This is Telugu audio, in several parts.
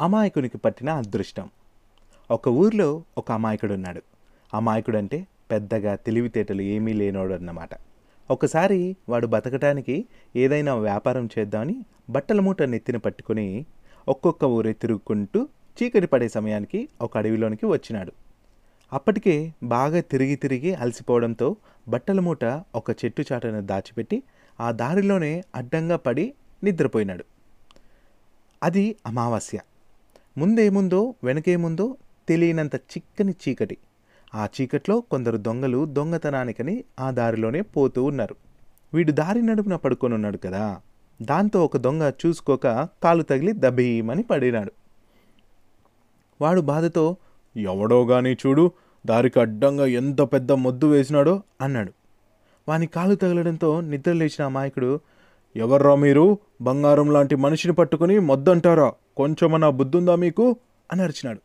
అమాయకునికి పట్టిన అదృష్టం. ఒక ఊర్లో ఒక అమాయకుడు ఉన్నాడు అమాయకుడు అంటే పెద్దగా తెలివితేటలు ఏమీ లేనోడు అన్నమాట ఒకసారి వాడు బతకటానికి ఏదైనా వ్యాపారం చేద్దామని బట్టల మూట నెత్తిన పట్టుకుని ఒక్కొక్క ఊరే తిరుగుకుంటూ చీకటి పడే సమయానికి ఒక అడవిలోనికి వచ్చినాడు. అప్పటికే బాగా తిరిగి తిరిగి అలసిపోవడంతో బట్టల మూట ఒక చెట్టు చాటను దాచిపెట్టి ఆ దారిలోనే అడ్డంగా పడి నిద్రపోయినాడు. అది అమావాస్య. ముందేముందో వెనకేముందో తెలియనంత చిక్కని చీకటి. ఆ చీకట్లో కొందరు దొంగలు దొంగతనానికని ఆ దారిలోనే పోతూ ఉన్నారు. వీడు దారి నడుపున పడుకొని ఉన్నాడు కదా. దాంతో ఒక దొంగ చూసుకోక కాలు తగిలి దబీమని పడినాడు. వాడు బాధతో ఎవడో గాని చూడు దారికి అడ్డంగా ఎంత పెద్ద మొద్దు వేసినాడో అన్నాడు. వాని కాలు తగలడంతో నిద్రలేచిన అమాయకుడు ఎవర్రా మీరు? బంగారం లాంటి మనిషిని పట్టుకుని మొద్దంటారా? కొంచెమన్నా బుద్ధుందా మీకు? అని అరిచినాడు.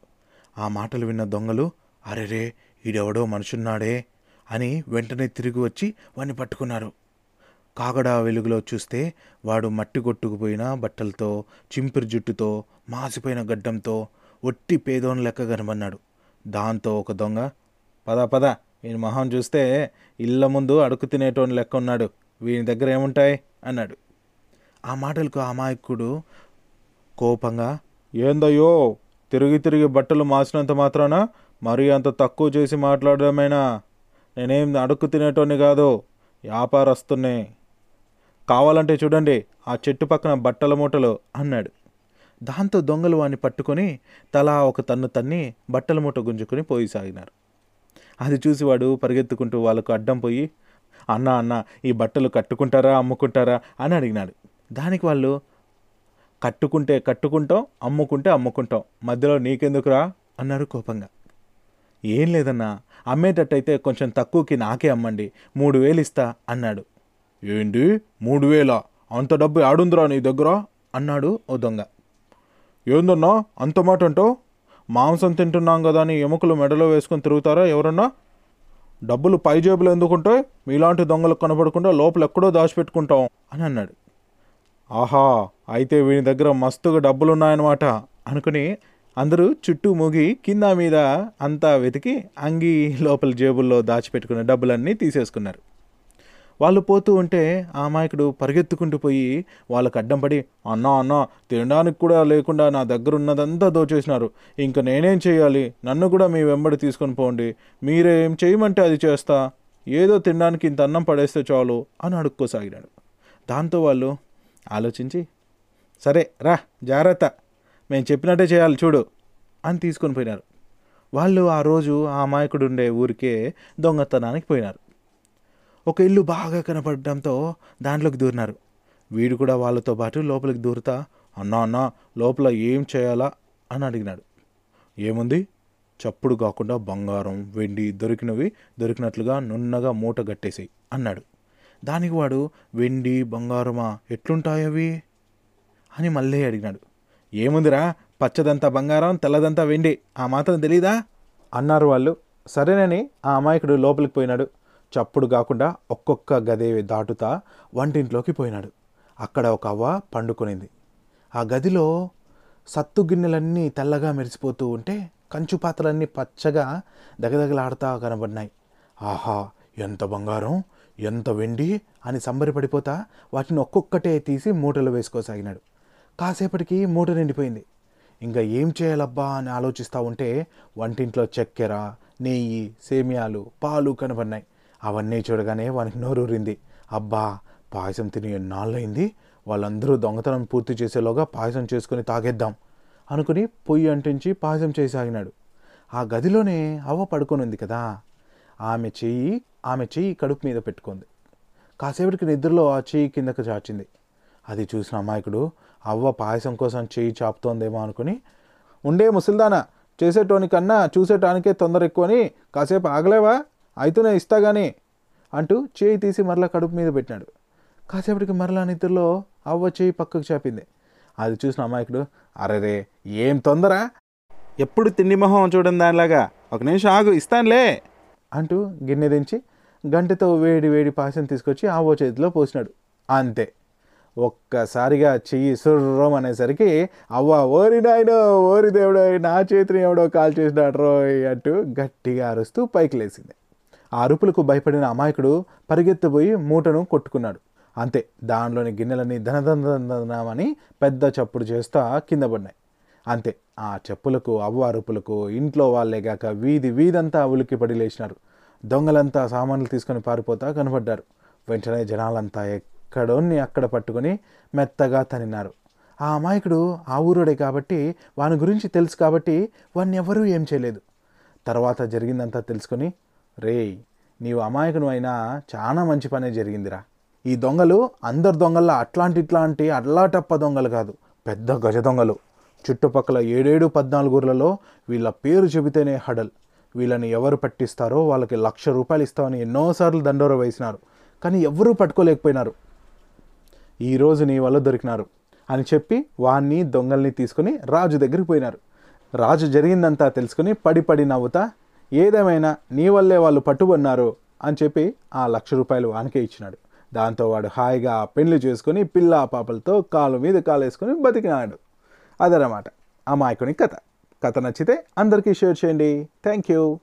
ఆ మాటలు విన్న దొంగలు అరెరే ఈడెవడో మనుషున్నాడే అని వెంటనే తిరిగి వచ్చి వాణ్ణి పట్టుకున్నారు. కాగడా వెలుగులో చూస్తే వాడు మట్టి కొట్టుకుపోయిన బట్టలతో చింపిరి జుట్టుతో మాసిపోయిన గడ్డంతో ఒట్టి పేదోని లెక్క కనబన్నాడు దాంతో ఒక దొంగ పద పద వీని మొహం చూస్తే ఇళ్ళ ముందు అడుగు తినేటోని లెక్క ఉన్నాడు. వీని దగ్గర ఏముంటాయి? అన్నాడు. ఆ మాటలకు ఆ అమాయకుడు కోపంగా ఏందయ్యో తిరిగి తిరిగి బట్టలు మాసినంత మాత్రాన? మరీ అంత తక్కువ చేసి మాట్లాడడమేనా? నేనేం అడుక్కు తినేటోని కాదు వ్యాపారస్తున్నే కావాలంటే చూడండి ఆ చెట్టు పక్కన బట్టల మూటలు అన్నాడు. దాంతో దొంగలు వాడిని పట్టుకొని తలా ఒక తన్ను తన్ని బట్టల మూట గుంజుకుని పోయి సాగినారు. అది చూసి వాడు పరిగెత్తుకుంటూ వాళ్ళకు అడ్డం పోయి అన్న అన్న ఈ బట్టలు కట్టుకుంటారా అమ్ముకుంటారా? అని అడిగినాడు. దానికి వాళ్ళు కట్టుకుంటే కట్టుకుంటాం అమ్ముకుంటే అమ్ముకుంటాం. మధ్యలో నీకెందుకురా? అన్నారు కోపంగా. ఏం లేదన్నా అమ్మేటట్టయితే కొంచెం తక్కువకి నాకే అమ్మండి మూడు వేలు ఇస్తా అన్నాడు. ఏంటి? మూడు వేలా? అంత డబ్బు ఆడుందిరా నీ దగ్గర? అన్నాడు ఓ దొంగ. ఏందన్నా అంత మాట అంటావు? మాంసం తింటున్నాం కదా అని ఎముకలు మెడలో వేసుకొని తిరుగుతారా ఎవరన్నా? డబ్బులు పై జేబులు ఎందుకుంటే మీలాంటి దొంగలు కనపడకుండా లోపల ఎక్కడో దాచిపెట్టుకుంటాం అని అన్నాడు. ఆహా అయితే వీని దగ్గర మస్తుగా డబ్బులున్నాయన్నమాట అనుకుని అందరూ చుట్టూ మూగి కింద మీద అంతా వెతికి అంగి లోపల జేబుల్లో దాచిపెట్టుకున్న డబ్బులన్నీ తీసేసుకున్నారు. వాళ్ళు పోతూ ఉంటే ఆ అమాయకుడు పరిగెత్తుకుంటూ పోయి వాళ్ళకు అడ్డం పడి అన్నా అన్నా తినడానికి కూడా లేకుండా నా దగ్గర ఉన్నదంతా దోచేసినారు. ఇంకా నేనేం చేయాలి? నన్ను కూడా మీ వెంబడి తీసుకొని పోండి. మీరేం చేయమంటే అది చేస్తా. ఏదో తినడానికి ఇంత అన్నం పడేస్తే చాలు అని అడుక్కోసాగినాడు దాంతో వాళ్ళు ఆలోచించి సరే రా జాగ్రత్త. మేము చెప్పినట్టే చేయాలి చూడు. అని తీసుకొని పోయినారు. వాళ్ళు ఆ రోజు ఆ అమాయకుడు ఉండే ఊరికే దొంగతనానికి పోయినారు. ఒక ఇల్లు బాగా కనపడడంతో దాంట్లోకి దూరినారు. వీడు కూడా వాళ్ళతో పాటు లోపలికి దూరుతా అన్నా అన్నా లోపల ఏం చేయాలా? అని అడిగినాడు. ఏముంది? చప్పుడు కాకుండా బంగారం వెండి దొరికినవి దొరికినట్లుగా నున్నగా మూట కట్టేసి అన్నాడు. దానికి వాడు వెండి బంగారమా ఎట్లుంటాయవి అని మళ్ళీ అడిగినాడు. ఏముందిరా? పచ్చదంతా బంగారం తెల్లదంతా వెండి. ఆ మాత్రం తెలీదా? అన్నారు వాళ్ళు. సరేనని ఆ అమాయకుడు లోపలికి పోయినాడు. చప్పుడు కాకుండా ఒక్కొక్క గదే దాటుతా వంటింట్లోకి పోయినాడు. అక్కడ ఒక అవ్వ పండుకొనింది. ఆ గదిలో సత్తు గిన్నెలన్నీ తెల్లగా మెరిసిపోతూ ఉంటే కంచు పాత్రలన్నీ పచ్చగా దగదగలాడుతా కనబడినాయి. ఆహా ఎంత బంగారం! ఎంత వెండి అని సంబరపడిపోతా వాటిని ఒక్కొక్కటే తీసి మూటలు వేసుకోసాగినాడు. కాసేపటికి మూట నిండిపోయింది. ఇంకా ఏం చేయాలబ్బా అని ఆలోచిస్తూ ఉంటే వంటింట్లో చక్కెర నెయ్యి సేమియాలు పాలు కనబడినాయి. అవన్నీ చూడగానే వానికి నోరూరింది. అబ్బా పాయసం తిని ఎన్నాళ్ళయింది? వాళ్ళందరూ దొంగతనం పూర్తి చేసేలోగా పాయసం చేసుకుని తాగేద్దాం అనుకుని పొయ్యి అంటించి పాయసం చేసాగినాడు. ఆ గదిలోనే అవ్వ పడుకొని ఉంది కదా. ఆమె చెయ్యి ఆమె చెయ్యి కడుపు మీద పెట్టుకుంది. కాసేపటికి నిద్రలో ఆ చెయ్యి కిందకు చాచింది. అది చూసిన అమాయకుడు అవ్వ పాయసం కోసం చెయ్యి చాపుతోందేమో అనుకుని ఉండే ముసల్దానా చేసేటోనికన్నా చూసేటానికే తొందర ఎక్కువని కాసేపు ఆగలేవా? అయితేనే ఇస్తా గానీ అంటూ చేయి తీసి మరలా కడుపు మీద పెట్టినాడు. కాసేపటికి మరలా నిద్రలో అవ్వ చేయి పక్కకు చాపింది. అది చూసిన అమాయకుడు అరెరే ఏం తొందర? ఎప్పుడు తిండి మొహం చూడని దానిలాగా? ఒక నిమిషం ఆగు ఇస్తానులే. అంటూ గిన్నె దించి గంటతో వేడి వేడి పాయసం తీసుకొచ్చి ఆవో చేతిలో పోసినాడు. అంతే. ఒక్కసారిగా చెయ్యి సుర్రం అనేసరికి అవ్వ ఓరి నాయనో ఓరి దేవుడో నా చేతిని ఎవడో కాల్ చేసినాడు రోయ్ అంటూ గట్టిగా అరుస్తూ పైకి లేచింది ఆ అరుపులకు భయపడిన అమాయకుడు పరిగెత్తిపోయి మూటను కొట్టుకున్నాడు. అంతే దానిలోని గిన్నెలని ధనధనధనమని పెద్ద చప్పుడు చేస్తా కింద పడినాయి. అంతే ఆ చెప్పులకు అవ్వ అరుపులకు ఇంట్లో వాళ్ళే గాక వీధి వీధంతా ఉలిక్కిపడి లేచినారు. దొంగలంతా సామాన్లు తీసుకొని పారిపోతా కనబడ్డారు. వెంటనే జనాలంతా ఎక్కడోని అక్కడ పట్టుకొని మెత్తగా తనినారు. ఆ అమాయకుడు ఆ ఊరుడే కాబట్టి వాని గురించి తెలుసు కాబట్టి వాడిని ఎవరూ ఏం చేయలేదు. తర్వాత జరిగిందంతా తెలుసుకొని రేయ్ నీవు అమాయకును అయినా చాలా మంచి పనే జరిగిందిరా. ఈ దొంగలు అందరు దొంగల్లో అట్లాంటి ఇట్లాంటి అల్లాటప్ప దొంగలు కాదు. పెద్ద గజ దొంగలు. చుట్టుపక్కల ఏడేడు పద్నాలుగు ఊర్లలో వీళ్ళ పేరు చెబితేనే హడల్. వీళ్ళని ఎవరు పట్టిస్తారో వాళ్ళకి లక్ష రూపాయలు ఇస్తామని ఎన్నోసార్లు దండోర వేసినారు. కానీ ఎవరూ పట్టుకోలేకపోయినారు. ఈరోజు నీ వల్ల దొరికినారు అని చెప్పి వాణ్ణి దొంగల్ని తీసుకుని రాజు దగ్గరికి పోయినారు. రాజు జరిగిందంతా తెలుసుకుని పడి పడి నవ్వుతా ఏదేమైనా నీ వల్లే వాళ్ళు పట్టుబడినారు అని చెప్పి ఆ లక్ష రూపాయలు వానికే ఇచ్చినాడు. దాంతో వాడు హాయిగా పెళ్ళి చేసుకుని పిల్ల పాపలతో కాలు మీద కాలు వేసుకుని బతికినాడు. అదనమాట. అమాయకుని కథ. కథ నచ్చితే అందరికీ షేర్ చేయండి. Thank you